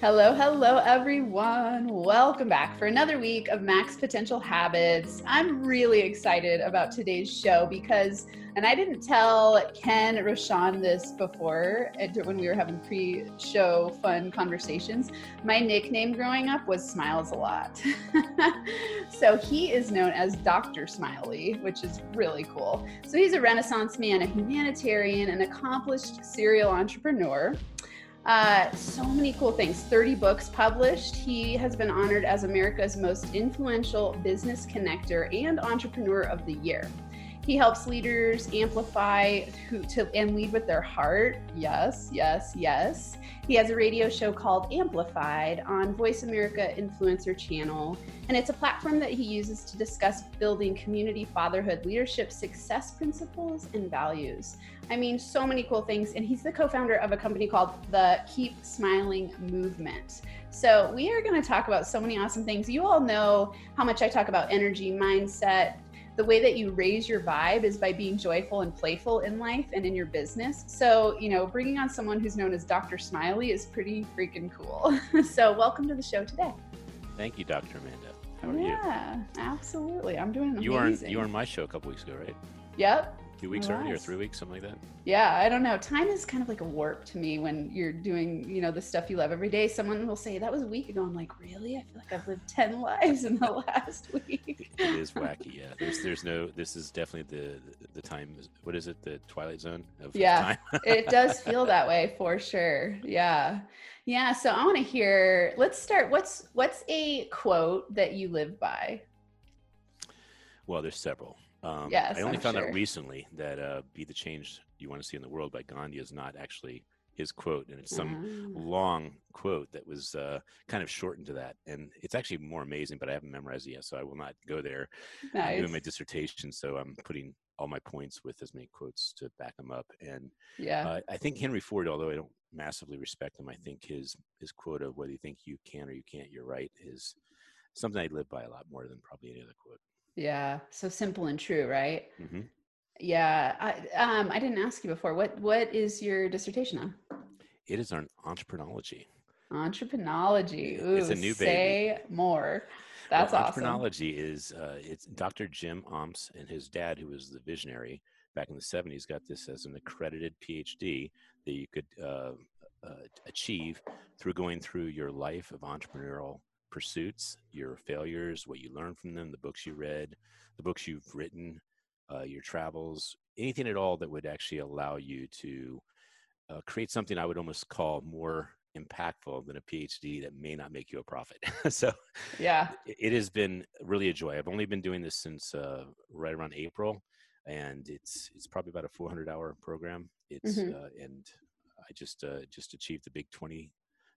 Hello, hello, everyone. Welcome back for another week of Max Potential Habits. I'm really excited about today's show because, and I didn't tell Ken Rochon this before uh, when we were having pre show fun conversations. My nickname growing up was Smiles a Lot. so he is known as Dr. Smiley, which is really cool. So he's a Renaissance man, a humanitarian, an accomplished serial entrepreneur. Uh, so many cool things. 30 books published. He has been honored as America's most influential business connector and entrepreneur of the year. He helps leaders amplify who, to, and lead with their heart. Yes, yes, yes. He has a radio show called Amplified on Voice America Influencer Channel, and it's a platform that he uses to discuss building community fatherhood leadership success principles and values. I mean, so many cool things. And he's the co founder of a company called the Keep Smiling Movement. So, we are going to talk about so many awesome things. You all know how much I talk about energy, mindset, the way that you raise your vibe is by being joyful and playful in life and in your business. So, you know, bringing on someone who's known as Dr. Smiley is pretty freaking cool. so, welcome to the show today. Thank you, Dr. Amanda. How are yeah, you? Yeah, absolutely. I'm doing amazing. You were on, you were on my show a couple weeks ago, right? Yep two weeks early or three weeks, something like that. Yeah, I don't know. Time is kind of like a warp to me when you're doing, you know, the stuff you love every day. Someone will say that was a week ago. I'm like, really? I feel like I've lived ten lives in the last week. it is wacky. Yeah, there's there's no. This is definitely the the time. What is it? The twilight zone of yeah. it does feel that way for sure. Yeah, yeah. So I want to hear. Let's start. What's what's a quote that you live by? Well, there's several. Um, yes, I only I'm found sure. out recently that uh, "Be the change you want to see in the world" by Gandhi is not actually his quote, and it's some ah. long quote that was uh, kind of shortened to that. And it's actually more amazing, but I haven't memorized it yet, so I will not go there. Nice. I'm doing my dissertation, so I'm putting all my points with as many quotes to back them up. And yeah, uh, I think Henry Ford, although I don't massively respect him, I think his his quote of "whether you think you can or you can't, you're right" is something I live by a lot more than probably any other quote. Yeah. So simple and true, right? Mm-hmm. Yeah. I, um, I didn't ask you before. What What is your dissertation on? It is on entrepreneurology. Entrepreneurology. Ooh, it's a new say baby. more. That's well, awesome. Entrepreneurology is uh, it's Dr. Jim Omps and his dad, who was the visionary back in the '70s, got this as an accredited PhD that you could uh, uh, achieve through going through your life of entrepreneurial pursuits, your failures, what you learned from them, the books you read, the books you've written, uh, your travels, anything at all that would actually allow you to uh, create something I would almost call more impactful than a PhD that may not make you a profit. so, yeah, it has been really a joy. I've only been doing this since uh, right around April, and it's it's probably about a 400 hour program. It's mm-hmm. Uh, and I just uh, just achieved the big 20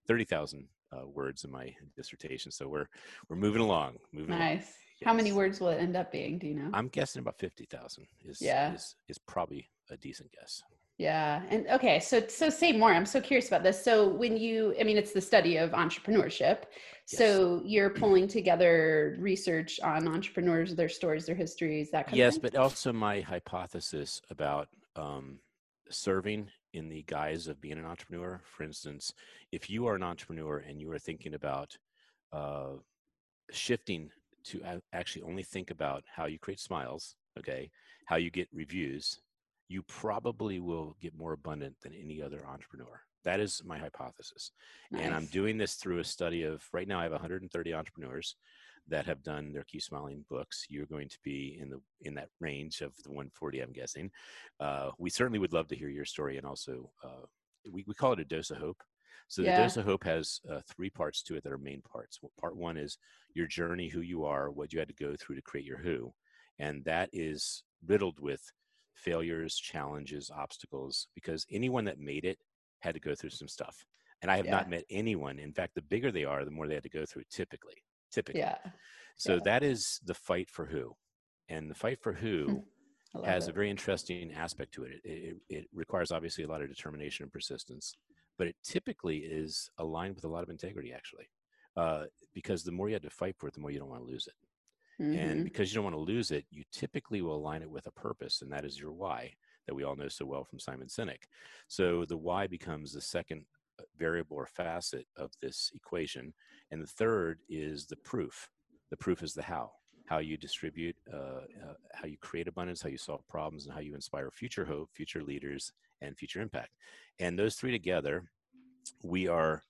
30,000 uh, words in my dissertation. So we're we're moving along. Moving nice. Along. Yes. How many words will it end up being? Do you know? I'm guessing about 50,000 is, yeah. is is probably a decent guess. Yeah. And okay, so so say more. I'm so curious about this. So when you I mean it's the study of entrepreneurship. Yes. So you're pulling together research on entrepreneurs, their stories, their histories, that kind yes, of Yes, but also my hypothesis about um, serving in the guise of being an entrepreneur. For instance, if you are an entrepreneur and you are thinking about uh, shifting to actually only think about how you create smiles, okay, how you get reviews, you probably will get more abundant than any other entrepreneur. That is my hypothesis. Nice. And I'm doing this through a study of right now I have 130 entrepreneurs that have done their Keep Smiling books. You're going to be in the in that range of the 140, I'm guessing. Uh, we certainly would love to hear your story, and also uh, we we call it a dose of hope. So yeah. the dose of hope has uh, three parts to it that are main parts. Part one is your journey, who you are, what you had to go through to create your who, and that is riddled with failures, challenges, obstacles. Because anyone that made it had to go through some stuff. And I have yeah. not met anyone. In fact, the bigger they are, the more they had to go through typically typically. Yeah. So yeah. that is the fight for who. And the fight for who has it. a very interesting aspect to it. It, it. it requires obviously a lot of determination and persistence, but it typically is aligned with a lot of integrity, actually. Uh, because the more you have to fight for it, the more you don't want to lose it. Mm-hmm. And because you don't want to lose it, you typically will align it with a purpose, and that is your why that we all know so well from Simon Sinek. So the why becomes the second variable or facet of this equation. And the third is the proof. The proof is the how how you distribute, uh, uh, how you create abundance, how you solve problems, and how you inspire future hope, future leaders, and future impact. And those three together, we are.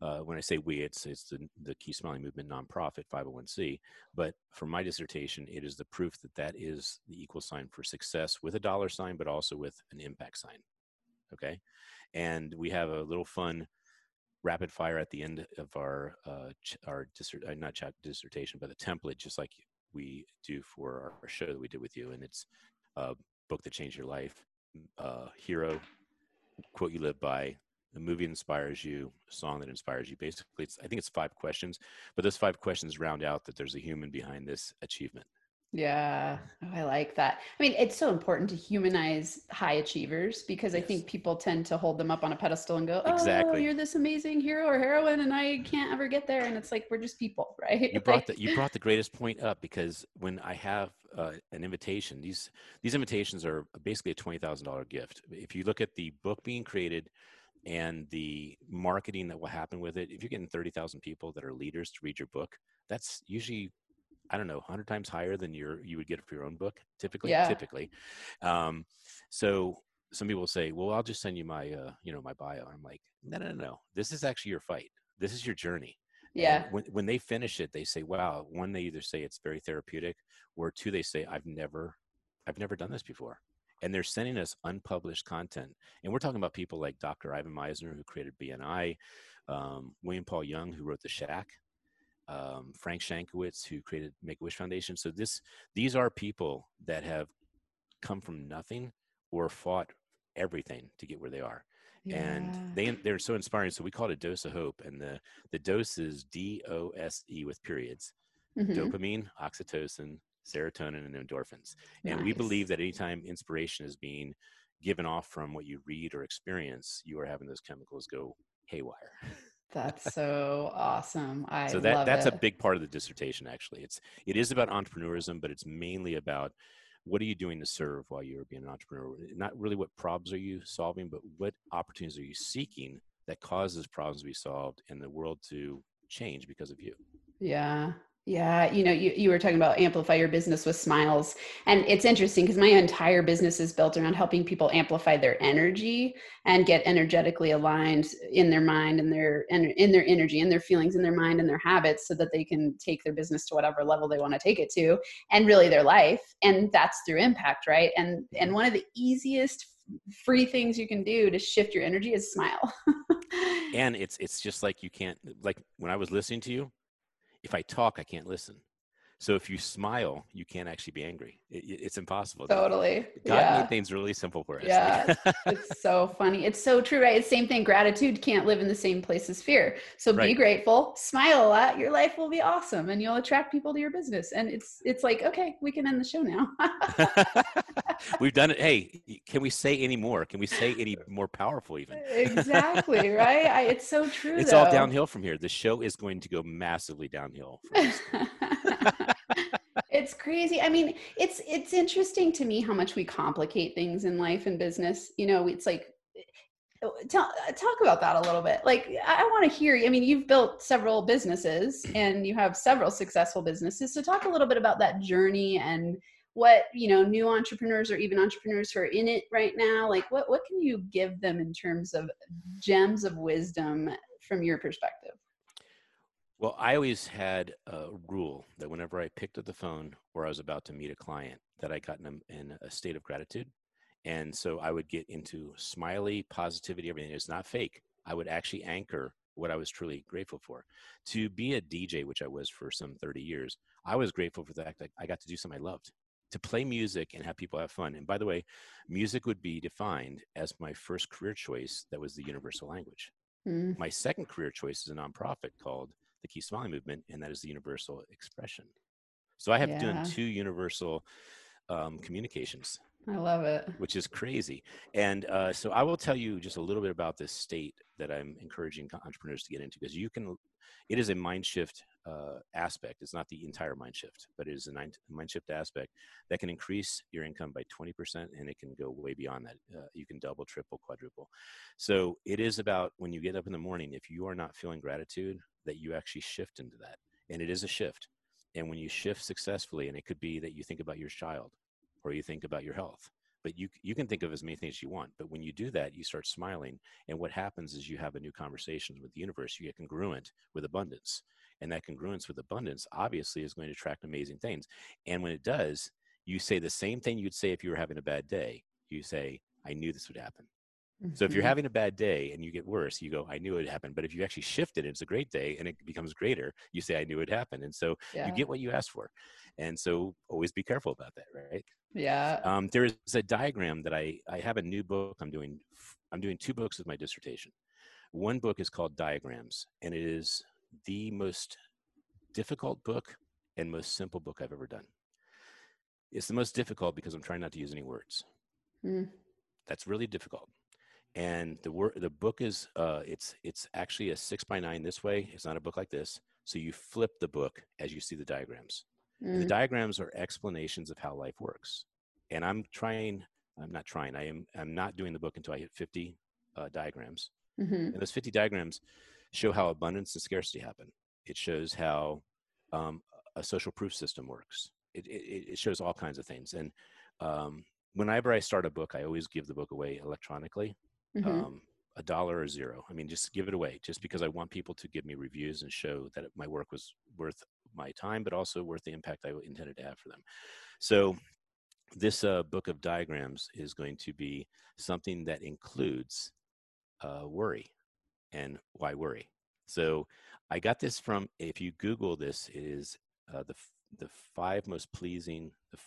Uh, when I say we, it's it's the, the Keep Smiling Movement nonprofit 501c. But for my dissertation, it is the proof that that is the equal sign for success with a dollar sign, but also with an impact sign. Okay, and we have a little fun rapid fire at the end of our uh, our dissert- uh, not chat dissertation, but the template, just like we do for our, our show that we did with you, and it's a book that changed your life, uh, hero, quote you live by, a movie inspires you, a song that inspires you. Basically, it's I think it's five questions, but those five questions round out that there's a human behind this achievement. Yeah, oh, I like that. I mean, it's so important to humanize high achievers because yes. I think people tend to hold them up on a pedestal and go, "Oh, exactly. you're this amazing hero or heroine, and I can't ever get there." And it's like we're just people, right? You brought the you brought the greatest point up because when I have uh, an invitation, these these invitations are basically a twenty thousand dollar gift. If you look at the book being created and the marketing that will happen with it, if you're getting thirty thousand people that are leaders to read your book, that's usually I don't know, hundred times higher than your you would get for your own book, typically. Yeah. Typically, um, so some people say, "Well, I'll just send you my, uh, you know, my bio." I'm like, "No, no, no, no. This is actually your fight. This is your journey." Yeah. And when when they finish it, they say, "Wow!" One, they either say it's very therapeutic, or two, they say, "I've never, I've never done this before." And they're sending us unpublished content, and we're talking about people like Dr. Ivan Misner, who created BNI, um, William Paul Young, who wrote The Shack, um, Frank Shankwitz, who created Make a Wish Foundation. So this these are people that have come from nothing or fought everything to get where they are. Yeah. And they they're so inspiring. So we call it a dose of hope, and the the dose is D O S E with periods, mm-hmm. dopamine, oxytocin, serotonin, and endorphins. Nice. And we believe that anytime inspiration is being given off from what you read or experience, you are having those chemicals go haywire. That's so awesome. I so that that's it. a big part of the dissertation. Actually, it's it is about entrepreneurism, but it's mainly about what are you doing to serve while you're being an entrepreneur. Not really what problems are you solving, but what opportunities are you seeking that causes problems to be solved and the world to change because of you. Yeah, yeah, you know, you, you were talking about amplify your business with smiles. And it's interesting because my entire business is built around helping people amplify their energy and get energetically aligned in their mind and their and in their energy and their feelings in their mind and their habits so that they can take their business to whatever level they want to take it to and really their life. And that's through impact, right? And and one of the easiest free things you can do to shift your energy is smile. and it's it's just like you can't like when I was listening to you, if I talk, I can't listen. So if you smile, you can't actually be angry. It, it's impossible. Totally. God yeah. made things really simple for us. Yeah. it's so funny. It's so true, right? It's the same thing. Gratitude can't live in the same place as fear. So right. be grateful, smile a lot. Your life will be awesome and you'll attract people to your business. And it's, it's like, okay, we can end the show now. We've done it. Hey, can we say any more? Can we say any more powerful even? exactly. Right. I, it's so true. It's though. all downhill from here. The show is going to go massively downhill it's crazy. I mean, it's it's interesting to me how much we complicate things in life and business. You know, it's like uh, tell, uh, talk about that a little bit. Like, I want to hear. I mean, you've built several businesses and you have several successful businesses. So, talk a little bit about that journey and what you know new entrepreneurs or even entrepreneurs who are in it right now. Like, what what can you give them in terms of gems of wisdom from your perspective? Well, I always had a rule that whenever I picked up the phone or I was about to meet a client, that I got in a, in a state of gratitude. And so I would get into smiley positivity, everything. It's not fake. I would actually anchor what I was truly grateful for. To be a DJ, which I was for some 30 years, I was grateful for the fact that I got to do something I loved. To play music and have people have fun. And by the way, music would be defined as my first career choice that was the universal language. Mm. My second career choice is a nonprofit called the Keep Smiling movement, and that is the universal expression. So I have yeah. done two universal um, communications I love it. Which is crazy. And uh, so I will tell you just a little bit about this state that I'm encouraging entrepreneurs to get into because you can, it is a mind shift uh, aspect. It's not the entire mind shift, but it is a mind shift aspect that can increase your income by 20% and it can go way beyond that. Uh, you can double, triple, quadruple. So it is about when you get up in the morning, if you are not feeling gratitude, that you actually shift into that. And it is a shift. And when you shift successfully, and it could be that you think about your child or you think about your health but you you can think of as many things as you want. But when you do that you start smiling and what happens is you have a new conversation with the universe. You get congruent with abundance and that congruence with abundance obviously is going to attract amazing things. And when it does you say the same thing you'd say if you were having a bad day. You say i knew this would happen so if you're mm-hmm. having a bad day and you get worse, you go, I knew it happened. But if you actually shift it, it's a great day and it becomes greater, you say, I knew it happened. And so yeah. you get what you asked for. And so always be careful about that, right? Yeah. Um, there is a diagram that I, I have a new book I'm doing. I'm doing two books with my dissertation. One book is called Diagrams, and it is the most difficult book and most simple book I've ever done. It's the most difficult because I'm trying not to use any words. Mm. That's really difficult and the work the book is uh, it's it's actually a six by nine this way it's not a book like this so you flip the book as you see the diagrams mm. the diagrams are explanations of how life works and i'm trying i'm not trying i am i'm not doing the book until i hit 50 uh, diagrams mm-hmm. and those 50 diagrams show how abundance and scarcity happen it shows how um, a social proof system works it, it, it shows all kinds of things and um, whenever i start a book i always give the book away electronically mm-hmm. um, a dollar or zero. I mean, just give it away just because I want people to give me reviews and show that my work was worth my time, but also worth the impact I intended to have for them. So, this uh, book of diagrams is going to be something that includes uh, worry and why worry. So, I got this from, if you Google this, is uh, the the five most pleasing, the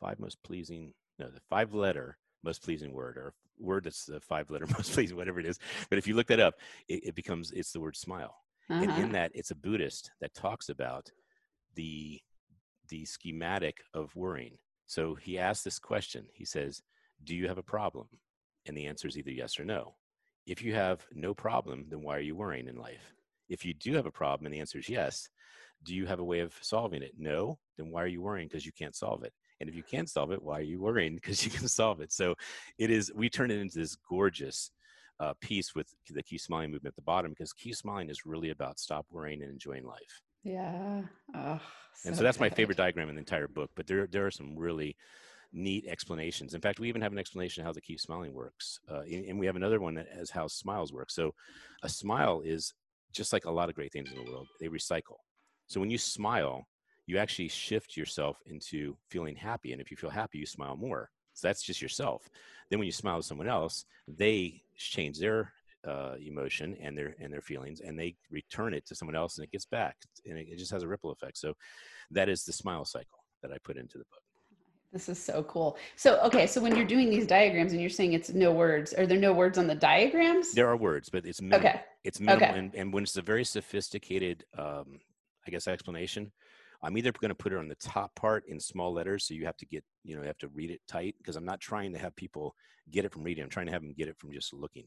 five most pleasing, no, the five letter most pleasing word or word that's the five letter most please whatever it is. But if you look that up, it, it becomes, it's the word smile. Uh-huh. And in that, it's a Buddhist that talks about the, the schematic of worrying. So he asks this question. He says, do you have a problem? And the answer is either yes or no. If you have no problem, then why are you worrying in life? If you do have a problem and the answer is yes, do you have a way of solving it? No, then why are you worrying because you can't solve it? And if you can't solve it, why are you worrying? Because you can solve it. So it is, we turn it into this gorgeous uh, piece with the Keep Smiling movement at the bottom because Keep Smiling is really about stop worrying and enjoying life. Yeah. Oh, so and so that's good. my favorite diagram in the entire book. But there, there are some really neat explanations. In fact, we even have an explanation how the Keep Smiling works. Uh, and we have another one that has how smiles work. So a smile is just like a lot of great things in the world, they recycle. So when you smile, you actually shift yourself into feeling happy. And if you feel happy, you smile more. So that's just yourself. Then when you smile at someone else, they change their uh, emotion and their and their feelings, and they return it to someone else, and it gets back, and it, it just has a ripple effect. So that is the smile cycle that I put into the book. This is so cool. So, okay, so when you're doing these diagrams and you're saying it's no words, are there no words on the diagrams? There are words, but it's minimal. Okay. It's minimal, okay. and, and when it's a very sophisticated, um, I guess, explanation, I'm either going to put it on the top part in small letters, so you have to get, you know, you have to read it tight because I'm not trying to have people get it from reading. I'm trying to have them get it from just looking.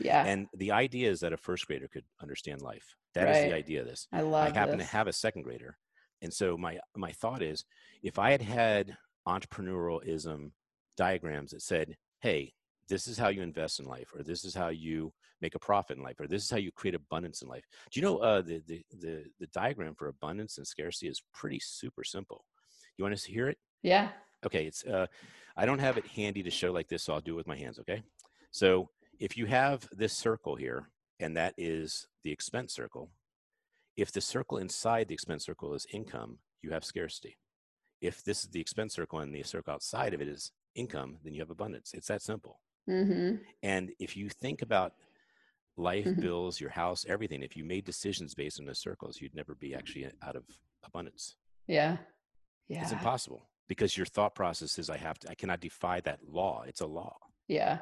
Yeah. And the idea is that a first grader could understand life. That right. is the idea of this. I love. I happen this. to have a second grader, and so my my thought is, if I had had entrepreneurialism diagrams that said, "Hey, this is how you invest in life or this is how you make a profit in life or this is how you create abundance in life. Do you know uh, the, the, the, the diagram for abundance and scarcity is pretty super simple. You want to hear it? Yeah. Okay it's uh, i don't have it handy to show like this so i'll do it with my hands okay? So if you have this circle here and that is the expense circle if the circle inside the expense circle is income you have scarcity. If this is the expense circle and the circle outside of it is income then you have abundance. It's that simple. Mm-hmm. And if you think about life, mm-hmm. bills, your house, everything, if you made decisions based on those circles, you'd never be actually out of abundance. Yeah. Yeah. It's impossible because your thought process is I have to, I cannot defy that law. It's a law. Yeah.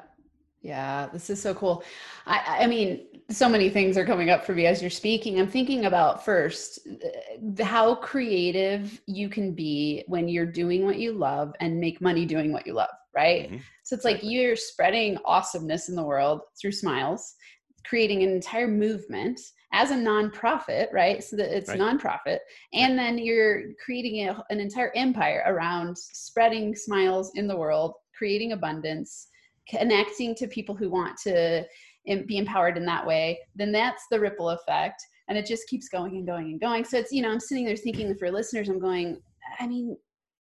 Yeah, this is so cool. I, I mean, so many things are coming up for me as you're speaking. I'm thinking about first uh, how creative you can be when you're doing what you love and make money doing what you love right? Mhm. So it's like you're spreading awesomeness in the world through smiles, creating an entire movement as a nonprofit, right? So that it's Right. nonprofit. And then you're creating a, an entire empire around spreading smiles in the world, creating abundance, connecting to people who want to be empowered in that way. Then that's the ripple effect. And it just keeps going and going and going. So it's, you know, I'm sitting there thinking for listeners, I'm going, I mean,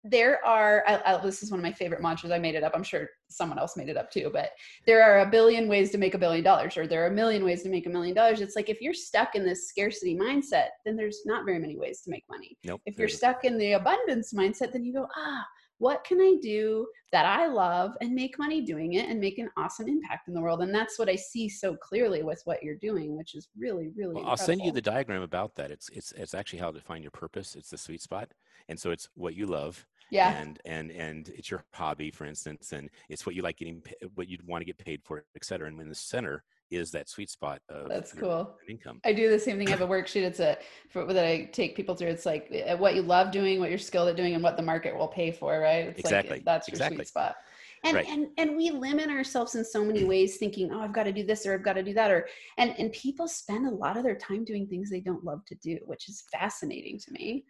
there are I, I, this is one of my favorite mantras. I made it up. I'm sure someone else made it up too but there are a billion ways to make a billion dollars or there are a million ways to make a million dollars. It's like if you're stuck in this scarcity mindset then there's not very many ways to make money. Nope. if you're stuck in the abundance mindset then you go ah what can i do that i love and make money doing it and make an awesome impact in the world and that's what i see so clearly with what you're doing which is really really Well, I'll send you the diagram about that. It's it's it's actually how to find your purpose. It's the sweet spot, and so it's what you love, yeah and and and it's your hobby, for instance, and it's what you like getting, what you'd want to get paid for, et cetera. And in the center is that sweet spot of That's cool. income. I do the same thing. I have a worksheet. It's a for, that I take people through. It's like uh, what you love doing, what you're skilled at doing, and what the market will pay for. Right? It's Exactly. Like that's your Exactly. sweet spot. And, Right. and and we limit ourselves in so many ways, thinking, "Oh, I've got to do this or I've got to do that," or and and people spend a lot of their time doing things they don't love to do, which is fascinating to me.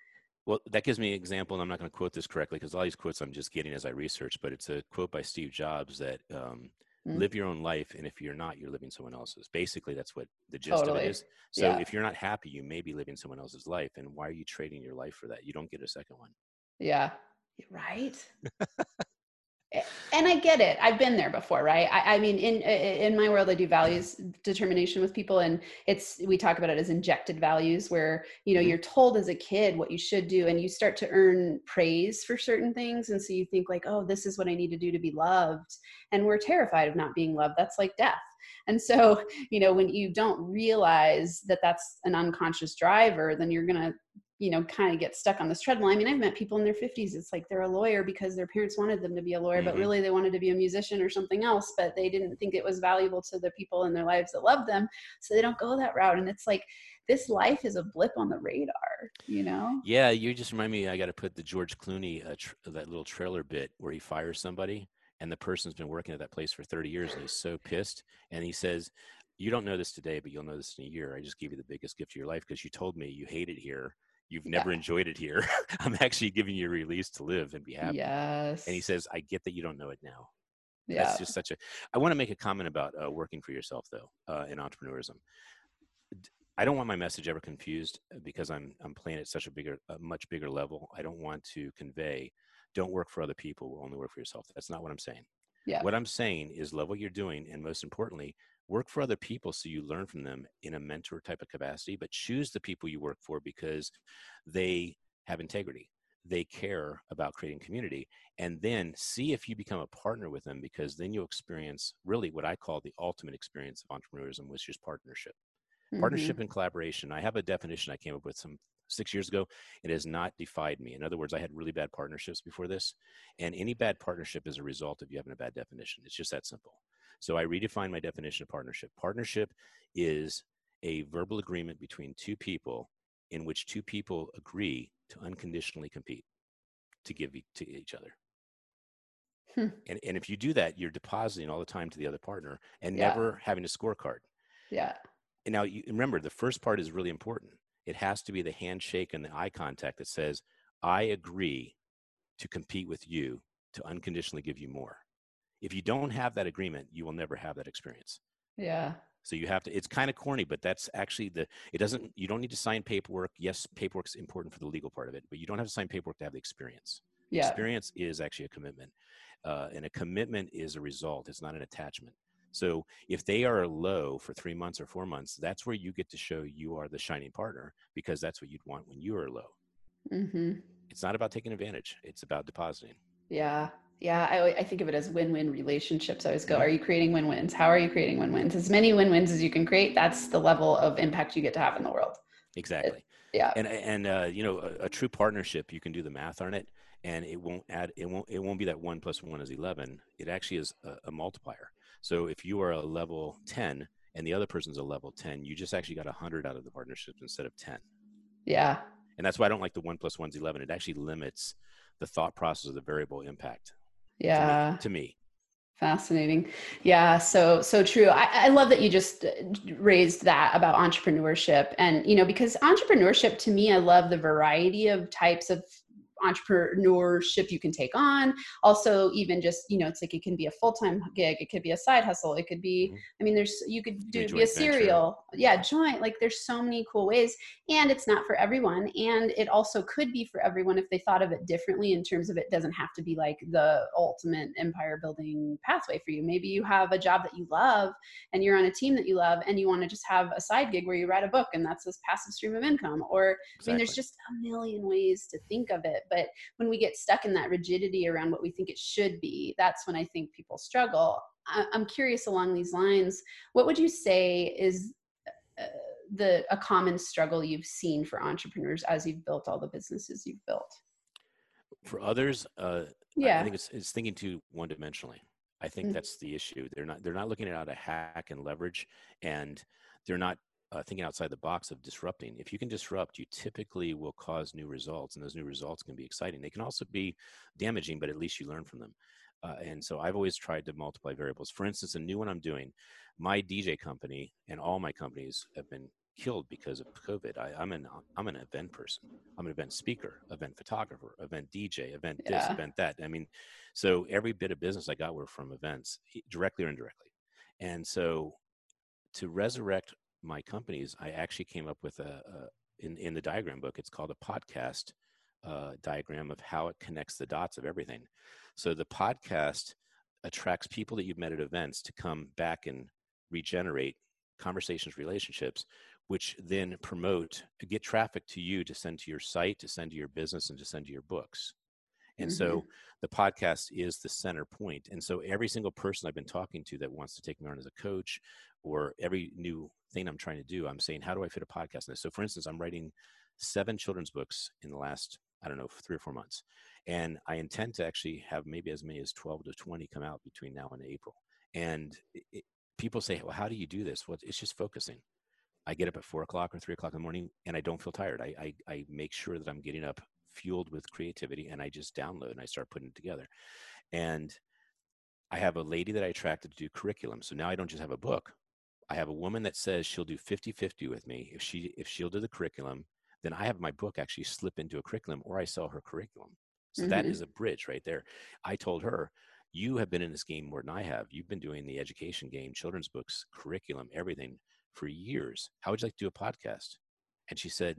Well, that gives me an example, and I'm not going to quote this correctly because all these quotes I'm just getting as I research, but it's a quote by Steve Jobs that um, Mm. live your own life, and if you're not, you're living someone else's. Basically, that's what the gist of it is. So Yeah. if you're not happy, you may be living someone else's life, and why are you trading your life for that? You don't get a second one. Yeah. Right. And I get it. I've been there before, right? I, I mean, in in my world, I do values determination with people, and it's we talk about it as injected values, where you know Mhm. you're told as a kid what you should do, and you start to earn praise for certain things, and so you think like, oh, this is what I need to do to be loved, and we're terrified of not being loved. That's like death. And so, you know, when you don't realize that that's an unconscious driver, then you're gonna you know, kind of get stuck on this treadmill. I mean, I've met people in their 50s. It's like they're a lawyer because their parents wanted them to be a lawyer, but Mhm. really they wanted to be a musician or something else, but they didn't think it was valuable to the people in their lives that love them. So they don't go that route. And it's like this life is a blip on the radar, you know? Yeah, you just remind me. I got to put the George Clooney uh, tr- that little trailer bit where he fires somebody, and the person's been working at that place for 30 years, and he's so pissed, and he says, "You don't know this today, but you'll know this in a year. I just gave you the biggest gift of your life because you told me you hate it here. You've never enjoyed it here. I'm actually giving you a release to live and be happy." Yes. And he says, "I get that you don't know it now." yeah. That's just such a. I want to make a comment about uh, working for yourself, though, uh, in entrepreneurism. I don't want my message ever confused uh, because I'm I'm playing at such a bigger, a much bigger level. I don't want to convey, don't work for other people, only work for yourself. That's not what I'm saying. Yeah. What I'm saying is love what you're doing, and most importantly, work for other people so you learn from them in a mentor type of capacity. But choose the people you work for because they have integrity. They care about creating community, and then see if you become a partner with them because then you'll experience really what I call the ultimate experience of entrepreneurism, which is partnership Mhm. partnership and collaboration i have a definition i came up with some six years ago it has not defied me in other words i had really bad partnerships before this and any bad partnership is a result of you having a bad definition it's just that simple so i redefined my definition of partnership partnership is a verbal agreement between two people in which two people agree to unconditionally compete to give e- to each other Hmm. and, and if you do that you're depositing all the time to the other partner and Yeah. never having a scorecard Yeah. and now you remember the first part is really important. It has to be the handshake and the eye contact that says, I agree to compete with you to unconditionally give you more. If you don't have that agreement, you will never have that experience. Yeah. So you have to, it's kind of corny, but that's actually the, it doesn't, you don't need to sign paperwork. Yes, paperwork's important for the legal part of it, but you don't have to sign paperwork to have the experience. Yeah. Experience is actually a commitment. Uh, and a commitment is a result, it's not an attachment. So if they are low for three months or four months, that's where you get to show you are the shining partner because that's what you'd want when you are low. Mm-hmm. It's not about taking advantage, it's about depositing. Yeah. Yeah. I, I think of it as win win relationships. I always go, are you creating win wins? How are you creating win wins? As many win wins as you can create, that's the level of impact you get to have in the world. Exactly. Yeah. And and uh, you know, a, a true partnership, you can do the math on it, and it won't add. It won't. It won't be that one plus one is eleven. It actually is a, a multiplier. So if you are a level ten and the other person's a level ten, you just actually got hundred out of the partnership instead of ten. Yeah. And that's why I don't like the one plus one's eleven. It actually limits the thought process of the variable impact. Yeah. To me. To me. Fascinating. Yeah, so so true. I, I love that you just raised that about entrepreneurship. And, you know, because entrepreneurship to me, I love the variety of types of entrepreneurship you can take on also even just you know it's like it can be a full-time gig it could be a side hustle it could be mm-hmm. i mean there's you could do be a serial yeah joint like there's so many cool ways and it's not for everyone and it also could be for everyone if they thought of it differently in terms of it doesn't have to be like the ultimate empire building pathway for you maybe you have a job that you love and you're on a team that you love and you want to just have a side gig where you write a book and that's this passive stream of income or exactly. i mean there's just a million ways to think of it but when we get stuck in that rigidity around what we think it should be that's when i think people struggle. I'm curious along these lines what would you say is uh, the a common struggle you've seen for entrepreneurs as you've built all the businesses you've built? For others uh, yeah i think it's, it's thinking too one dimensionally i think mm-hmm. that's the issue. They're not they're not looking at how to hack and leverage and they're not uh, thinking outside the box of disrupting. If you can disrupt, you typically will cause new results, and those new results can be exciting. They can also be damaging, but at least you learn from them. Uh, and so I've always tried to multiply variables. For instance, a new one I'm doing, my DJ company and all my companies have been killed because of COVID. I, am an I'm an event person. I'm an event speaker, event photographer, event DJ, event this, event that. I mean, so every bit of business I got were from events, directly or indirectly. And so to resurrect my companies, I actually came up with a, a in in the diagram book. It's called a podcast uh, diagram of how it connects the dots of everything. So the podcast attracts people that you've met at events to come back and regenerate conversations, relationships, which then promote get traffic to you to send to your site, to send to your business, and to send to your books. And mm-hmm. so the podcast is the center point. And so every single person I've been talking to that wants to take me on as a coach, or every new thing I'm trying to do, I'm saying, how do I fit a podcast in this? So, for instance, I'm writing seven children's books in the last, I don't know, three or four months. And I intend to actually have maybe as many as 12 to 20 come out between now and April. And it, people say, well, how do you do this? Well, it's just focusing. I get up at four o'clock or three o'clock in the morning and I don't feel tired. I, I, I make sure that I'm getting up fueled with creativity and I just download and I start putting it together. And I have a lady that I attracted to do curriculum. So now I don't just have a book. I have a woman that says she'll do 50-50 with me if she if she'll do the curriculum, then I have my book actually slip into a curriculum or I sell her curriculum. So mm-hmm. that is a bridge right there. I told her, you have been in this game more than I have. You've been doing the education game, children's books, curriculum, everything for years. How would you like to do a podcast? And she said,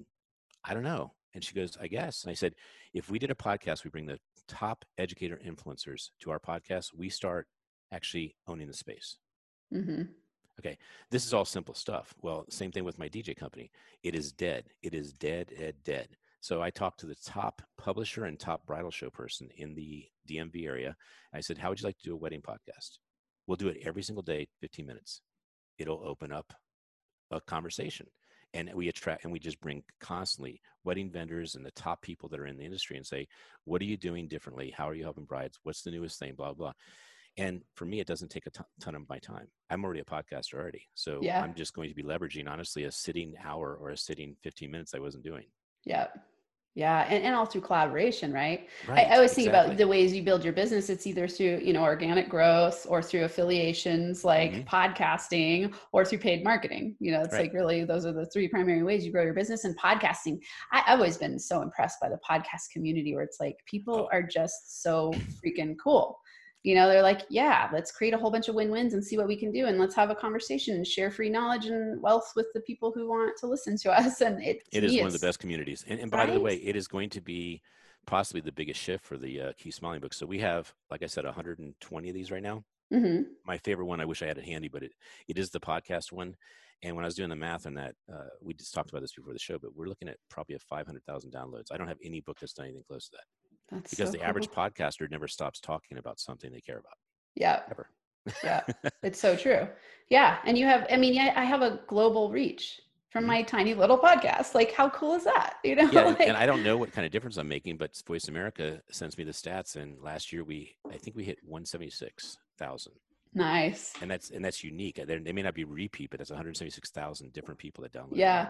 I don't know. And she goes, I guess. And I said, if we did a podcast, we bring the top educator influencers to our podcast, we start actually owning the space. Mm-hmm. Okay, this is all simple stuff. Well, same thing with my DJ company. It is dead. It is dead, dead, dead. So I talked to the top publisher and top bridal show person in the DMV area. I said, How would you like to do a wedding podcast? We'll do it every single day, 15 minutes. It'll open up a conversation. And we attract and we just bring constantly wedding vendors and the top people that are in the industry and say, What are you doing differently? How are you helping brides? What's the newest thing? Blah, blah. And for me, it doesn't take a ton of my time. I'm already a podcaster already. So yeah. I'm just going to be leveraging, honestly, a sitting hour or a sitting 15 minutes I wasn't doing. Yeah. Yeah. And, and all through collaboration, right? right I, I always exactly. think about the ways you build your business. It's either through, you know, organic growth or through affiliations like mm-hmm. podcasting or through paid marketing. You know, it's right. like really those are the three primary ways you grow your business and podcasting. I, have always been so impressed by the podcast community where it's like people oh. are just so freaking cool you know they're like yeah let's create a whole bunch of win-wins and see what we can do and let's have a conversation and share free knowledge and wealth with the people who want to listen to us and it, it is one of the best communities and, and by right? the way it is going to be possibly the biggest shift for the uh, Keep Smiling book so we have like i said 120 of these right now mm-hmm. my favorite one i wish i had it handy but it, it is the podcast one and when I was doing the math on that, uh, we just talked about this before the show, but we're looking at probably a 500,000 downloads. I don't have any book that's done anything close to that. That's because so the cool. average podcaster never stops talking about something they care about. Yeah. Ever. yeah. It's so true. Yeah. And you have, I mean, I have a global reach from mm-hmm. my tiny little podcast. Like, how cool is that? You know? Yeah. like, and I don't know what kind of difference I'm making, but Voice America sends me the stats. And last year we, I think we hit 176,000. Nice. And that's, and that's unique. They may not be repeat, but that's 176,000 different people that download. Yeah.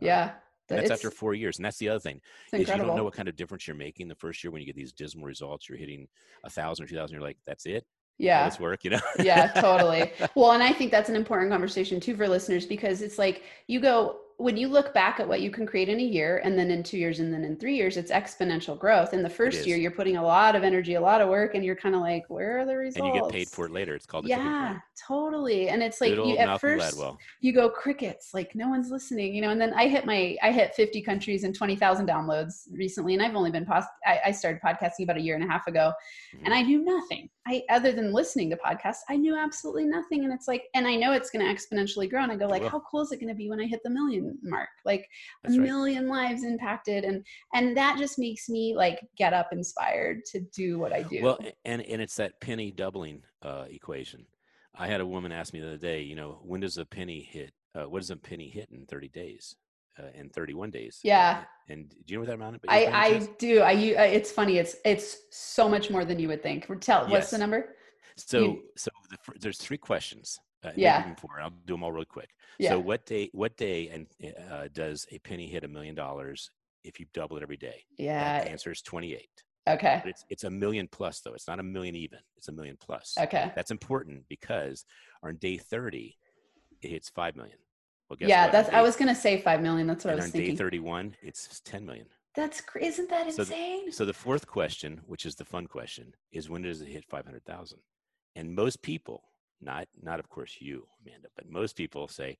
Yeah. That's It's- after four years, and that's the other thing It's is you don't know what kind of difference you're making the first year when you get these dismal results. You're hitting a thousand or two thousand. You're like, that's it. Yeah. this work, you know. yeah, totally. Well, and I think that's an important conversation too for listeners because it's like you go when you look back at what you can create in a year and then in two years and then in three years, it's exponential growth. In the first year, you're putting a lot of energy, a lot of work, and you're kind of like, where are the results? and you get paid for it later. It's called Yeah, totally. And it's like you, at first Gladwell. you go crickets, like no one's listening, you know. And then I hit my I hit 50 countries and 20,000 downloads recently, and I've only been pos- I, I started podcasting about a year and a half ago, Mhm. and I knew nothing. I other than listening to podcasts, I knew absolutely nothing. And it's like, and I know it's going to exponentially grow. And I go like, how cool is it going to be when I hit the million mark? Like That's a right. million lives impacted, and and that just makes me like get up inspired to do what I do. Well, and and it's that penny doubling uh, equation. I had a woman ask me the other day, you know, when does a penny hit? Uh, what does a penny hit in 30 days? Uh, in 31 days. Yeah. And, do you know what that amount? I I do. I u- uh, it's funny. It's it's so much more than you would think. Tell what's the number? So you- so the, there's three questions. Uh, Yeah. I'll do them all real quick. Yeah. So what day what day and uh, does a penny hit a million dollars if you double it every day? yeah. The answer is 28. Okay. But it's it's a million plus though. It's not a million even. It's a million plus. Okay. That's important because on day 30 it hits 5 million. Well, guess Yeah, what? That's. I was gonna say five million. That's what I was on day thinking. 31 it's 10 million. That's isn't that So the- insane? So the fourth question, which is the fun question, is when does it hit 500,000? And most people, not not of course you, Amanda, but most people say,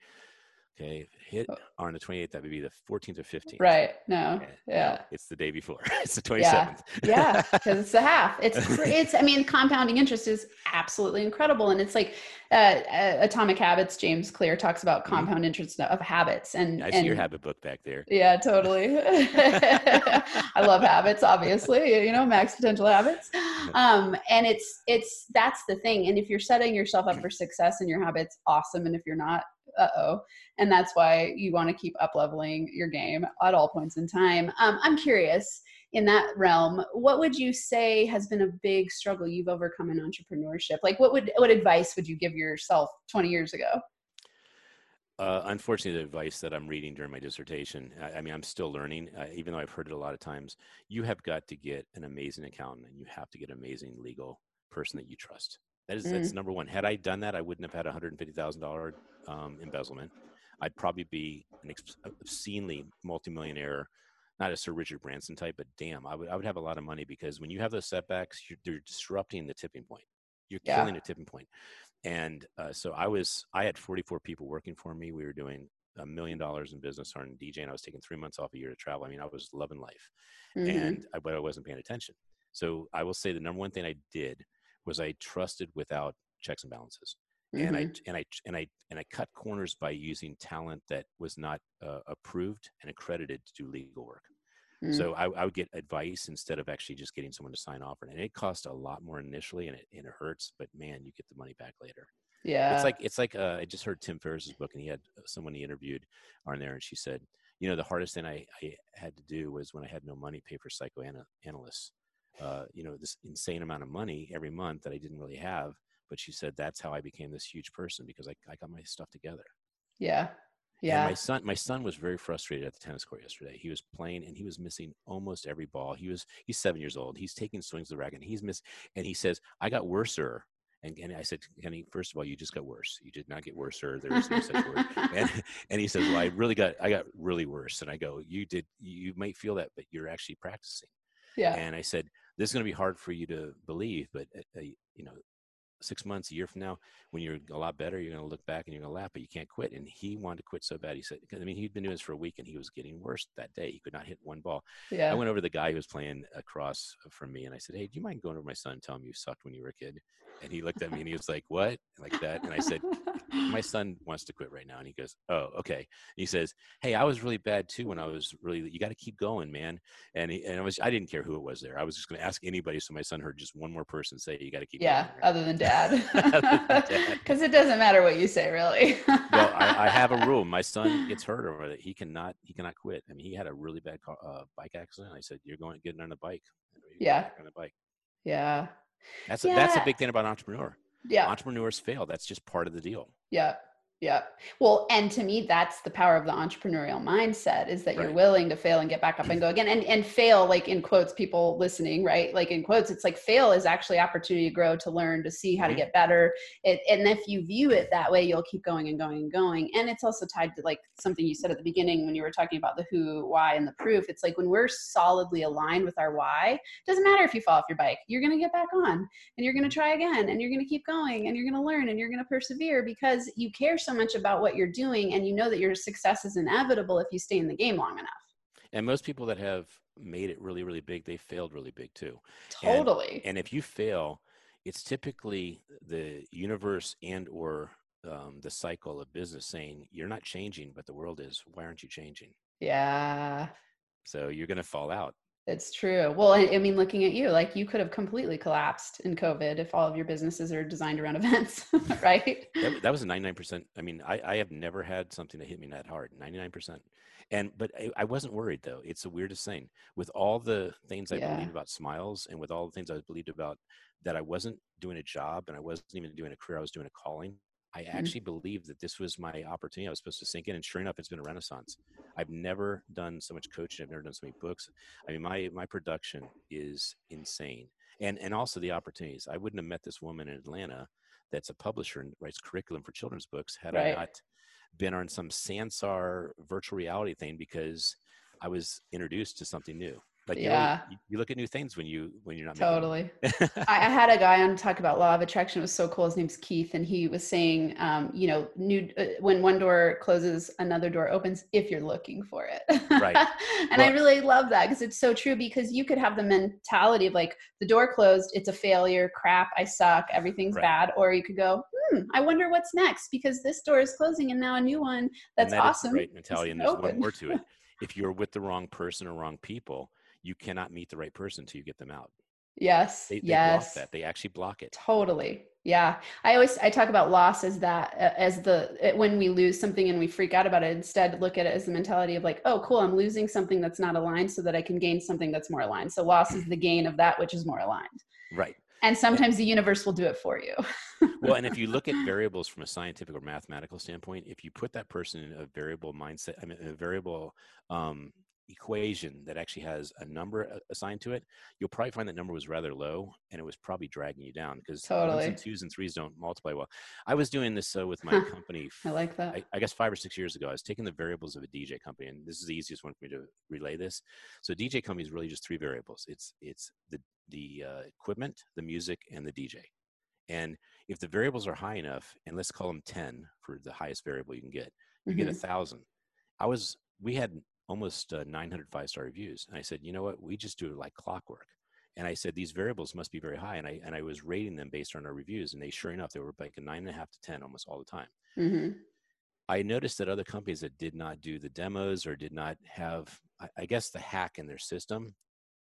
okay, hit Oh. on the 28th, that would be the 14th or 15th. right. No. Okay, no, Yeah. it's the day before. it's the 27th. yeah because it's a half it's it's i mean compounding interest is absolutely incredible and it's like uh, uh, atomic habits james clear talks about Mhm. compound interest of habits and I see your habit book back there. yeah totally i love habits obviously you know max potential habits um and it's it's that's the thing and if you're setting yourself up for success in your habits awesome and if you're not uh-oh and that's why you want to keep up leveling your game at all points in time um, i'm curious in that realm what would you say has been a big struggle you've overcome in entrepreneurship like what would what advice would you give yourself 20 years ago Uh, unfortunately, the advice that I'm reading during my dissertation, I, I mean, I'm still learning, uh, even though I've heard it a lot of times. You have got to get an amazing accountant and you have to get an amazing legal person that you trust. That is, that's number one. Had I done that, I wouldn't have had a $150,000 um, embezzlement. I'd probably be an obscenely multimillionaire, not a Sir Richard Branson type, but damn, I would, I would have a lot of money because when you have those setbacks, you're, they're disrupting the tipping point. You're Yeah. killing the tipping point and uh, so i was i had 44 people working for me we were doing a million dollars in business on dj and i was taking three months off a year to travel i mean i was loving life Mhm. and I, but i wasn't paying attention so i will say the number one thing i did was i trusted without checks and balances and i Mhm. and i and i and i cut corners by using talent that was not uh, approved and accredited to do legal work Mhm. so I, I would get advice instead of actually just getting someone to sign off on it. And it cost a lot more initially, and it and it hurts. But man, you get the money back later. yeah It's like it's like uh, I just heard Tim Ferriss's book, and he had uh, someone he interviewed on there, and she said, you know, the hardest thing I, I had to do was when I had no money, pay for psychoanalysts. Uh, you know, this insane amount of money every month that I didn't really have. But she said that's how I became this huge person because I, I got my stuff together. yeah And yeah my son, my son was very frustrated at the tennis court yesterday. He was playing and he was missing almost every ball. He was he's seven years old. He's taking swings of the racket and he's missed. And he says, "I got worser." And, and I said, Kenny, first of all, you just got worse. You did not get worse, worser. There is no such word. And, and he says, well, I really got, I got really worse. And I go, you did, you might feel that, but you're actually practicing. yeah And I said, this is going to be hard for you to believe, but uh, uh, you know, six months, a year from now, when you're a lot better, you're going to look back and you're going to laugh, but you can't quit. And he wanted to quit so bad. He said, 'cause, I mean, he'd been doing this for a week and he was getting worse that day. He could not hit one ball. yeah I went over to the guy who was playing across from me and I said, Hey, do you mind going over to my son and telling him you sucked when you were a kid? And he looked at me and he was like, What? Like that. And I said, My son wants to quit right now. And he goes, Oh, okay. He says, Hey, I was really bad too when I was really, you got to keep going, man. And, he, and I was, I didn't care who it was there. I was just going to ask anybody. So my son heard just one more person say, You got to keep yeah going. other than dad Other than dad. because it doesn't matter what you say really well, I, I have a rule. My son gets hurt or he cannot he cannot quit. I mean, he had a really bad car, uh, bike accident. I said, "You're going getting on a bike." You know, you Yeah. on a bike. yeah That's a, that's a big thing about entrepreneur. yeah Entrepreneurs fail. That's just part of the deal. yeah Yeah. Well, and to me, that's the power of the entrepreneurial mindset is that right. you're willing to fail and get back up and go again. And and fail, like in quotes, people listening, right? Like in quotes, it's like fail is actually opportunity to grow, to learn, to see how mm-hmm. to get better. It, and if you view it that way, you'll keep going and going and going. And it's also tied to like something you said at the beginning when you were talking about the who, why, and the proof. It's like when we're solidly aligned with our why, it doesn't matter if you fall off your bike, you're gonna get back on and you're gonna try again and you're gonna keep going and you're gonna learn and you're gonna persevere because you care so so much about what you're doing and you know that your success is inevitable if you stay in the game long enough. And most people that have made it really really big they failed really big too. Totally. and, and if you fail it's typically the universe and or um, the cycle of business saying you're not changing but the world is. Why aren't you changing? Yeah. So you're going to fall out it's true. Well, I, I, mean, looking at you, like you could have completely collapsed in COVID if all of your businesses are designed around events, right? That, that, was a 99%. I mean, I, I have never had something that hit me that hard, 99%. And, but I, I wasn't worried though. It's the weirdest thing with all the things I yeah. believed about smiles and with all the things I believed about that I wasn't doing a job and I wasn't even doing a career. I was doing a calling. I mm-hmm. actually mm-hmm. believed that this was my opportunity. I was supposed to sink in, and sure enough, it's been a renaissance. I've never done so much coaching. I've never done so many books. I mean, my my production is insane, and and also the opportunities. I wouldn't have met this woman in Atlanta that's a publisher and writes curriculum for children's books had right. I not been on some Sansar virtual reality thing because I was introduced to something new. But yeah, you, you, look at new things when you when you're not totally. I, I, had a guy on talk about law of attraction. It was so cool. His name's Keith, and he was saying, um, you know, new uh, when one door closes, another door opens if you're looking for it. Right. and well, I really love that because it's so true. Because you could have the mentality of like the door closed, it's a failure, crap, I suck, everything's right. bad, or you could go, hmm, I wonder what's next because this door is closing and now a new one that's that awesome. Right mentality, and there's open. one more to it. If you're with the wrong person or wrong people you cannot meet the right person until you get them out. Yes. They, they yes. block that. They actually block it. Totally. Yeah. I always I talk about loss as that as the when we lose something and we freak out about it. Instead, look at it as the mentality of like, oh, cool, I'm losing something that's not aligned so that I can gain something that's more aligned. So loss is the gain of that which is more aligned. Right. And sometimes the universe will do it for you. well, and if you look at variables from a scientific or mathematical standpoint, if you put that person in a variable mindset, I mean, a variable um, equation that actually has a number assigned to it, you'll probably find that number was rather low and it was probably dragging you down because totally. ones and twos and threes don't multiply well. I was doing this uh, with my company. I like that. I, I, guess five or six years ago, I was taking the variables of a DJ company, and this is the easiest one for me to relay this. So DJ company is really just three variables. It's it's the the uh, equipment, the music, and the DJ. And if the variables are high enough, and let's call them ten for the highest variable you can get, you mm-hmm. get a mm-hmm. thousand. I was we had almost uh, 900 five star reviews. And I said, you know what? We just do it like clockwork. And I said, these variables must be very high. And I, and I was rating them based on our reviews. And they, sure enough, they were like a nine and a half to 10 almost all the time. Mm-hmm. I noticed that other companies that did not do the demos or did not have, I, I guess, the hack in their system,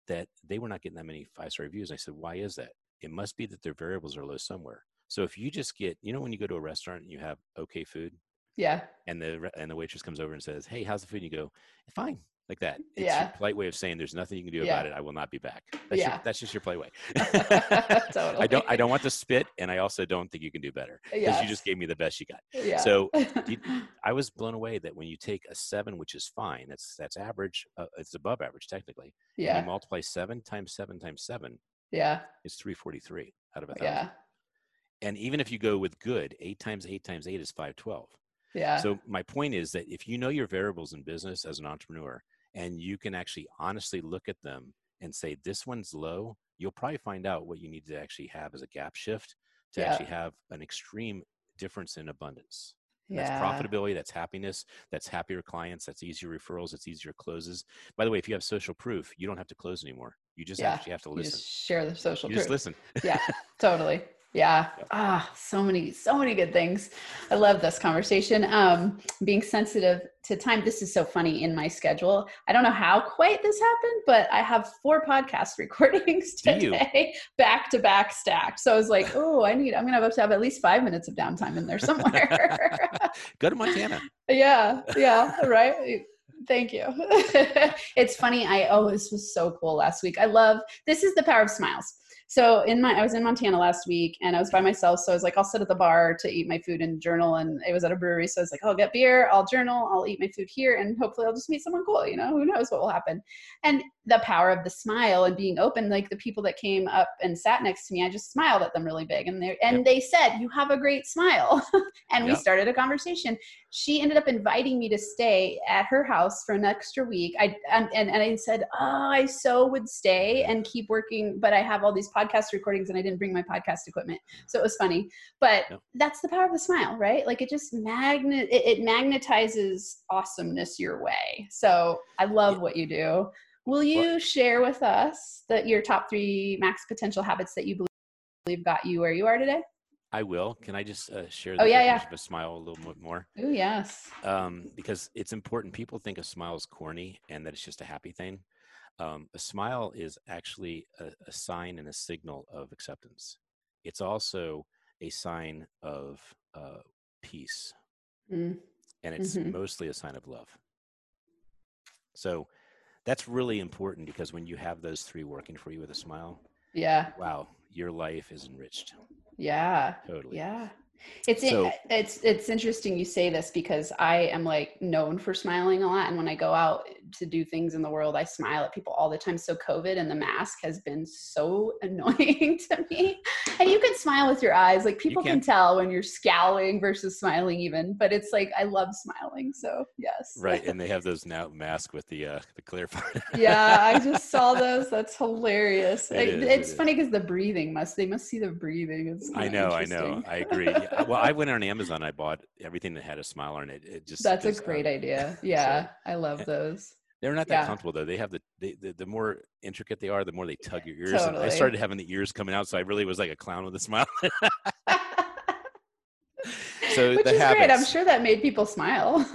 that they were not getting that many five star reviews. And I said, why is that? It must be that their variables are low somewhere. So if you just get, you know, when you go to a restaurant and you have okay food, yeah. And the and the waitress comes over and says, "Hey, how's the food?" And you go, "Fine." Like that. It's yeah. your polite way of saying there's nothing you can do yeah. about it. I will not be back. That's yeah. Your, that's just your polite way. totally. I don't I don't want to spit and I also don't think you can do better. Because yes. you just gave me the best you got. Yeah. So you, I was blown away that when you take a seven, which is fine, that's that's average, uh, it's above average technically. Yeah. you multiply seven times seven times seven. Yeah. It's 343 out of a thousand. Yeah. And even if you go with good, eight times eight times eight is 512. Yeah. So my point is that if you know your variables in business as an entrepreneur and you can actually honestly look at them and say this one's low, you'll probably find out what you need to actually have as a gap shift to yeah. actually have an extreme difference in abundance. Yeah. That's profitability, that's happiness, that's happier clients, that's easier referrals, it's easier closes. By the way, if you have social proof, you don't have to close anymore. You just yeah. actually have to listen. share the social you proof. Just listen. yeah, totally. Yeah. Ah, so many, so many good things. I love this conversation. Um, being sensitive to time. This is so funny in my schedule. I don't know how quite this happened, but I have four podcast recordings today, back to back stacked. So I was like, oh, I need, I'm going to have to have at least five minutes of downtime in there somewhere. Go to Montana. yeah. Yeah. Right. Thank you. it's funny. I, oh, this was so cool last week. I love, this is the power of smiles So in my, I was in Montana last week and I was by myself. So I was like, I'll sit at the bar to eat my food and journal. And it was at a brewery. So I was like, I'll get beer, I'll journal, I'll eat my food here. And hopefully I'll just meet someone cool. You know, who knows what will happen. And the power of the smile and being open, like the people that came up and sat next to me, I just smiled at them really big. And they, and yep. they said, you have a great smile. and yep. we started a conversation. She ended up inviting me to stay at her house for an extra week. I, and, and, and I said, oh, I so would stay and keep working, but I have all these podcast recordings and I didn't bring my podcast equipment. So it was funny. But yep. that's the power of the smile, right? Like it just magnet it, it magnetizes awesomeness your way. So I love what you do. Will you share with us that your top three max potential habits that you believe got you where you are today? I will. Can I just uh, share the oh, yeah, yeah. of a smile a little bit more? Oh yes. Um, because it's important. People think a smile is corny and that it's just a happy thing um, a smile is actually a, a, sign and a signal of acceptance. It's also a sign of uh, peace, mm. and it's mm-hmm. mostly a sign of love. So that's really important because when you have those three working for you with a smile, yeah, wow, your life is enriched. Yeah, totally. Yeah, it's so, it's it's interesting you say this because I am like known for smiling a lot, and when I go out to do things in the world, I smile at people all the time. So COVID and the mask has been so annoying to me. And you can smile with your eyes, like people can. tell when you're scowling versus smiling, even. But it's like I love smiling, so yes. Right, and they have those now mask with the uh the clear part. yeah, I just saw those. That's hilarious. It is, it's it funny because the breathing must they must see the breathing. It's I know, I know, I agree well, I went on Amazon. I bought everything that had a smile on it. It just that's just, a great um, idea. Yeah, so, I love those. They're not that yeah. comfortable though. They have the, they, the the more intricate they are, the more they tug your ears. Totally. And I started having the ears coming out, so I really was like a clown with a smile. so Which the is habits. great. I'm sure that made people smile.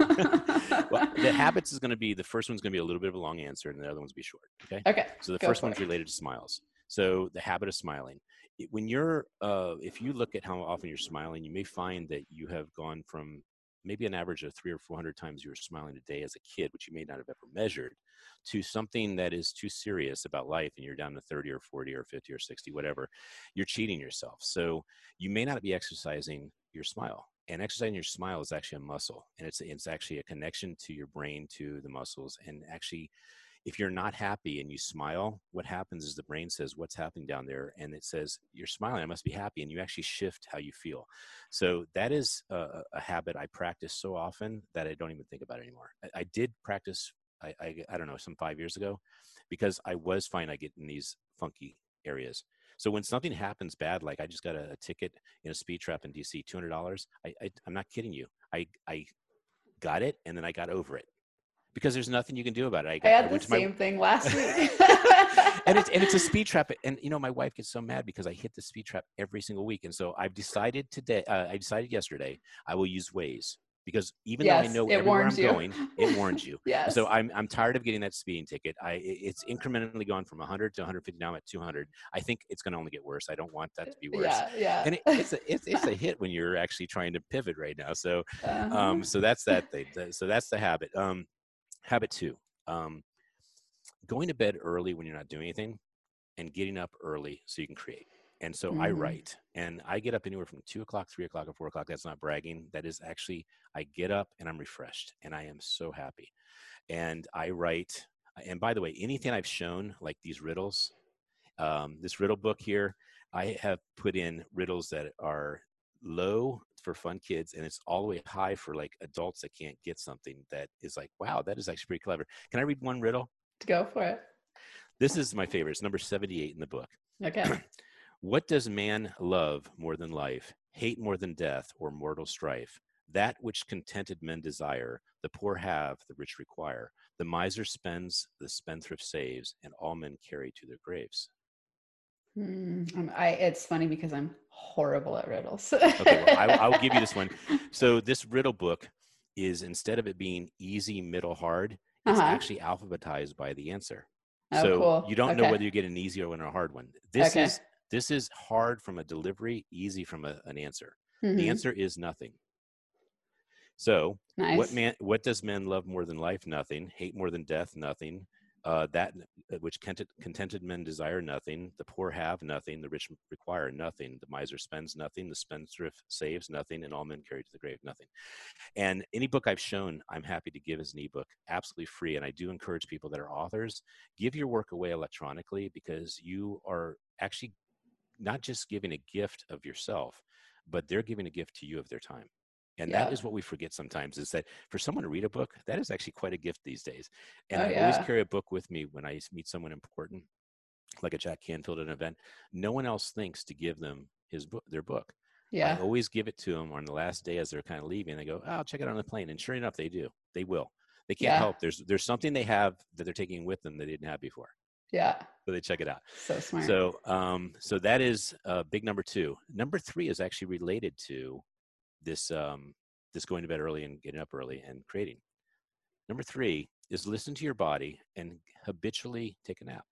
well, the habits is going to be the first one's going to be a little bit of a long answer, and the other one's be short. Okay. Okay. So the first one's it. related to smiles. So the habit of smiling when you're uh, if you look at how often you're smiling you may find that you have gone from maybe an average of three or four hundred times you were smiling a day as a kid which you may not have ever measured to something that is too serious about life and you're down to 30 or 40 or 50 or 60 whatever you're cheating yourself. So you may not be exercising your smile and exercising your smile is actually a muscle and it's it's actually a connection to your brain to the muscles and actually if you're not happy and you smile, what happens is the brain says, What's happening down there? And it says, You're smiling, I must be happy. And you actually shift how you feel. So that is a, a habit I practice so often that I don't even think about it anymore. I, I did practice, I, I, I, don't know, some five years ago because I was fine. I get in these funky areas. So when something happens bad, like I just got a, a ticket in a speed trap in DC, $200, I, I, I'm not kidding you. I, I got it and then I got over it because there's nothing you can do about it. I, got, I had I the same my, thing last week. and it's and it's a speed trap. And you know, my wife gets so mad because I hit the speed trap every single week. And so I've decided today. Uh, I decided yesterday I will use Waze because even yes, though I know everywhere I'm you. going, it warns you. yes. So I'm I'm tired of getting that speeding ticket. I it's incrementally gone from 100 to 150 now I'm at 200. I think it's going to only get worse. I don't want that to be worse. Yeah, yeah. And it, it's a it's, it's a hit when you're actually trying to pivot right now. So uh-huh. um so that's that thing. So that's the habit. Um Habit two, um, going to bed early when you're not doing anything and getting up early so you can create. And so mm-hmm. I write and I get up anywhere from two o'clock, three o'clock, or four o'clock. That's not bragging. That is actually, I get up and I'm refreshed and I am so happy. And I write. And by the way, anything I've shown, like these riddles, um, this riddle book here, I have put in riddles that are low for fun kids and it's all the way high for like adults that can't get something that is like wow that is actually pretty clever. Can i read one riddle? Go for it. This is my favorite it's number 78 in the book. Okay. What does man love more than life hate more than death or mortal strife? That which contented men desire the poor have the rich require. The miser spends the spendthrift saves and all men carry to their graves Mm, I, it's funny because I'm horrible at riddles. okay, well, I, will give you this one. So this riddle book is instead of it being easy, middle, hard, it's uh-huh. actually alphabetized by the answer. Oh, so cool. you don't okay. know whether you get an easy one or a hard one. This okay. is this is hard from a delivery, easy from a, an answer. Mm-hmm. The answer is nothing. So nice. what man what does men love more than life? Nothing. Hate more than death? Nothing. Uh, that uh, which contented, contented men desire nothing, the poor have nothing, the rich require nothing, the miser spends nothing, the spendthrift saves nothing, and all men carry to the grave nothing. And any book I've shown, I'm happy to give as an ebook, absolutely free. And I do encourage people that are authors, give your work away electronically because you are actually not just giving a gift of yourself, but they're giving a gift to you of their time. And yeah. that is what we forget sometimes is that for someone to read a book, that is actually quite a gift these days. And oh, I yeah. always carry a book with me when I meet someone important, like a Jack Canfield at an event. No one else thinks to give them his book, their book. Yeah. I always give it to them on the last day as they're kind of leaving. They go, oh, I'll check it out on the plane. And sure enough, they do. They will. They can't yeah. help. There's there's something they have that they're taking with them they didn't have before. Yeah. So they check it out. So smart. So um so that is uh big number two. Number three is actually related to this um this going to bed early and getting up early and creating. Number three is listen to your body and habitually take a nap.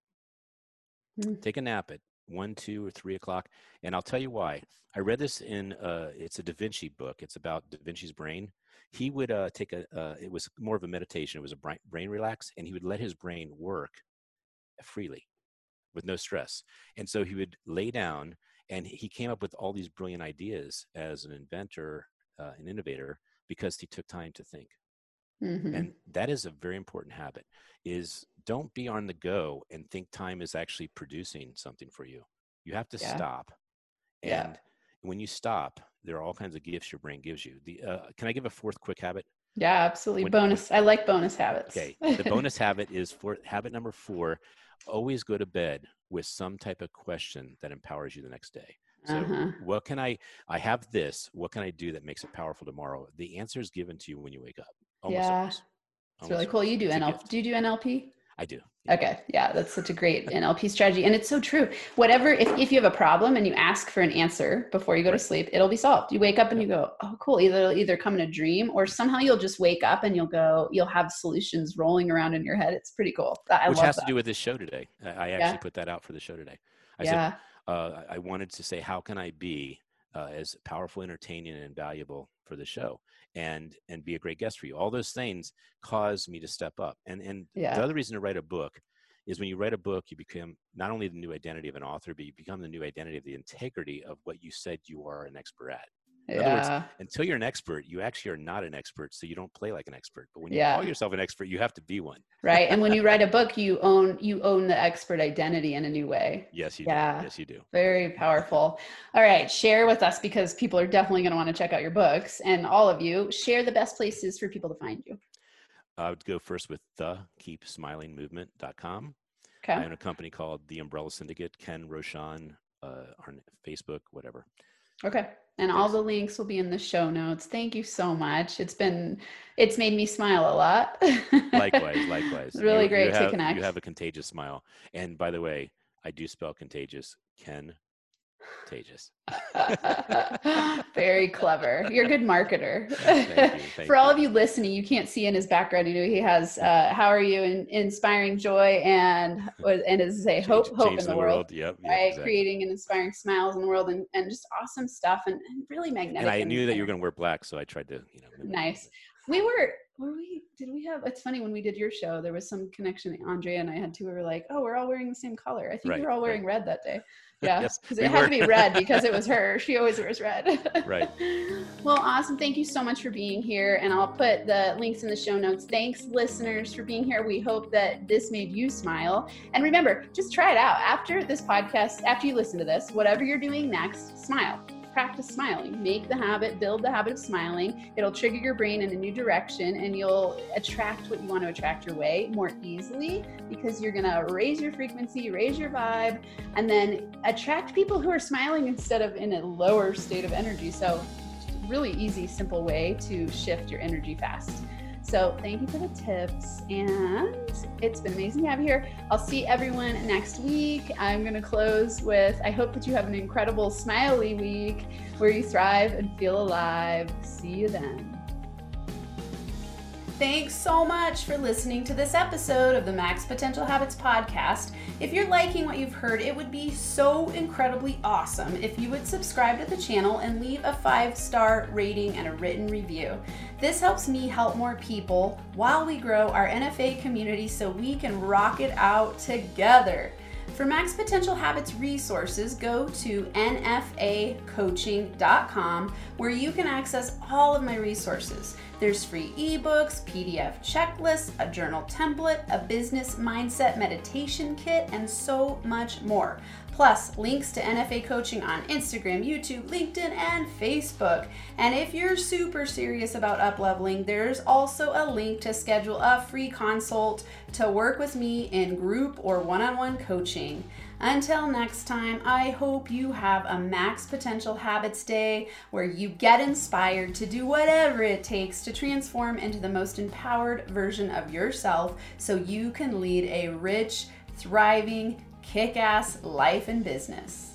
Mm. Take a nap at one, two, or three o'clock. And I'll tell you why. I read this in uh, it's a Da Vinci book. It's about Da Vinci's brain. He would uh, take a. Uh, it was more of a meditation. It was a brain relax, and he would let his brain work freely, with no stress. And so he would lay down, and he came up with all these brilliant ideas as an inventor uh, an innovator because he took time to think. Mm-hmm. And that is a very important habit is don't be on the go and think time is actually producing something for you. You have to yeah. stop. And yeah. when you stop, there are all kinds of gifts your brain gives you. The uh, can I give a fourth quick habit? Yeah, absolutely. When, bonus. I like bonus habits. Okay. The bonus habit is for habit number 4, always go to bed with some type of question that empowers you the next day. So uh-huh. what can I I have this, what can I do that makes it powerful tomorrow? The answer is given to you when you wake up. Almost yeah. Always. It's really cool. You do NLP. Do you do NLP? I do. Okay. Yeah, that's such a great NLP strategy. And it's so true. Whatever, if, if you have a problem and you ask for an answer before you go to sleep, it'll be solved. You wake up and you go, oh, cool. Either it'll either come in a dream or somehow you'll just wake up and you'll go, you'll have solutions rolling around in your head. It's pretty cool. I Which has that. to do with this show today. I actually yeah. put that out for the show today. I yeah. said, uh, I wanted to say, how can I be uh, as powerful, entertaining, and valuable for the show, and and be a great guest for you? All those things cause me to step up. And and yeah. the other reason to write a book is when you write a book, you become not only the new identity of an author, but you become the new identity of the integrity of what you said you are an expert at. In yeah. other words, until you're an expert, you actually are not an expert, so you don't play like an expert. But when you yeah. call yourself an expert, you have to be one. Right. And when you write a book, you own you own the expert identity in a new way. Yes, you yeah. do. Yes, you do. Very powerful. All right, share with us because people are definitely going to want to check out your books and all of you. Share the best places for people to find you. I would go first with the keepsmilingmovement.com. Okay. I own a company called The Umbrella Syndicate, Ken Rochon uh, on Facebook, whatever. Okay. And all the links will be in the show notes. Thank you so much. It's been, it's made me smile a lot. likewise, likewise. It's really you, great you have, to connect. You have a contagious smile. And by the way, I do spell contagious. Ken contagious. Very clever. You're a good marketer. Thank you, thank For all of you listening, you can't see in his background. You know, he has uh, "How are you?" and inspiring joy and and as I say hope, hope in the, the world. world. Yep. Right, exactly. creating and inspiring smiles in the world, and, and just awesome stuff, and, and really magnetic. And I knew that you were going to wear black, so I tried to, you know. Nice. We were were we did we have it's funny when we did your show there was some connection andrea and i had to we were like oh we're all wearing the same color i think right, we were all wearing right. red that day yeah because yes, it had to be red because it was her. She always wears red. Right. Well awesome. Thank you so much for being here and i'll put the links in the show notes. Thanks listeners for being here. We hope that this made you smile. And remember just try it out. After this podcast after you listen to this whatever you're doing next smile practice smiling. Make the habit, build the habit of smiling. It'll trigger your brain in a new direction and you'll attract what you want to attract your way more easily because you're going to raise your frequency, raise your vibe, and then attract people who are smiling instead of in a lower state of energy. So, really easy, simple way to shift your energy fast. So thank you for the tips. And it's been amazing to have you here. I'll see everyone next week. I'm going to close with I hope that you have an incredible, smiley week where you thrive and feel alive. See you then. Thanks so much for listening to this episode of the Max Potential Habits podcast. If you're liking what you've heard, it would be so incredibly awesome if you would subscribe to the channel and leave a five star rating and a written review. This helps me help more people while we grow our NFA community so we can rock it out together. For Max Potential Habits resources, go to nfacoaching.com where you can access all of my resources. There's free ebooks, PDF checklists, a journal template, a business mindset meditation kit, and so much more. Plus, links to NFA coaching on Instagram, YouTube, LinkedIn, and Facebook. And if you're super serious about upleveling, there's also a link to schedule a free consult to work with me in group or one on one coaching. Until next time, I hope you have a Max Potential Habits Day where you get inspired to do whatever it takes to transform into the most empowered version of yourself so you can lead a rich, thriving, kick ass life and business.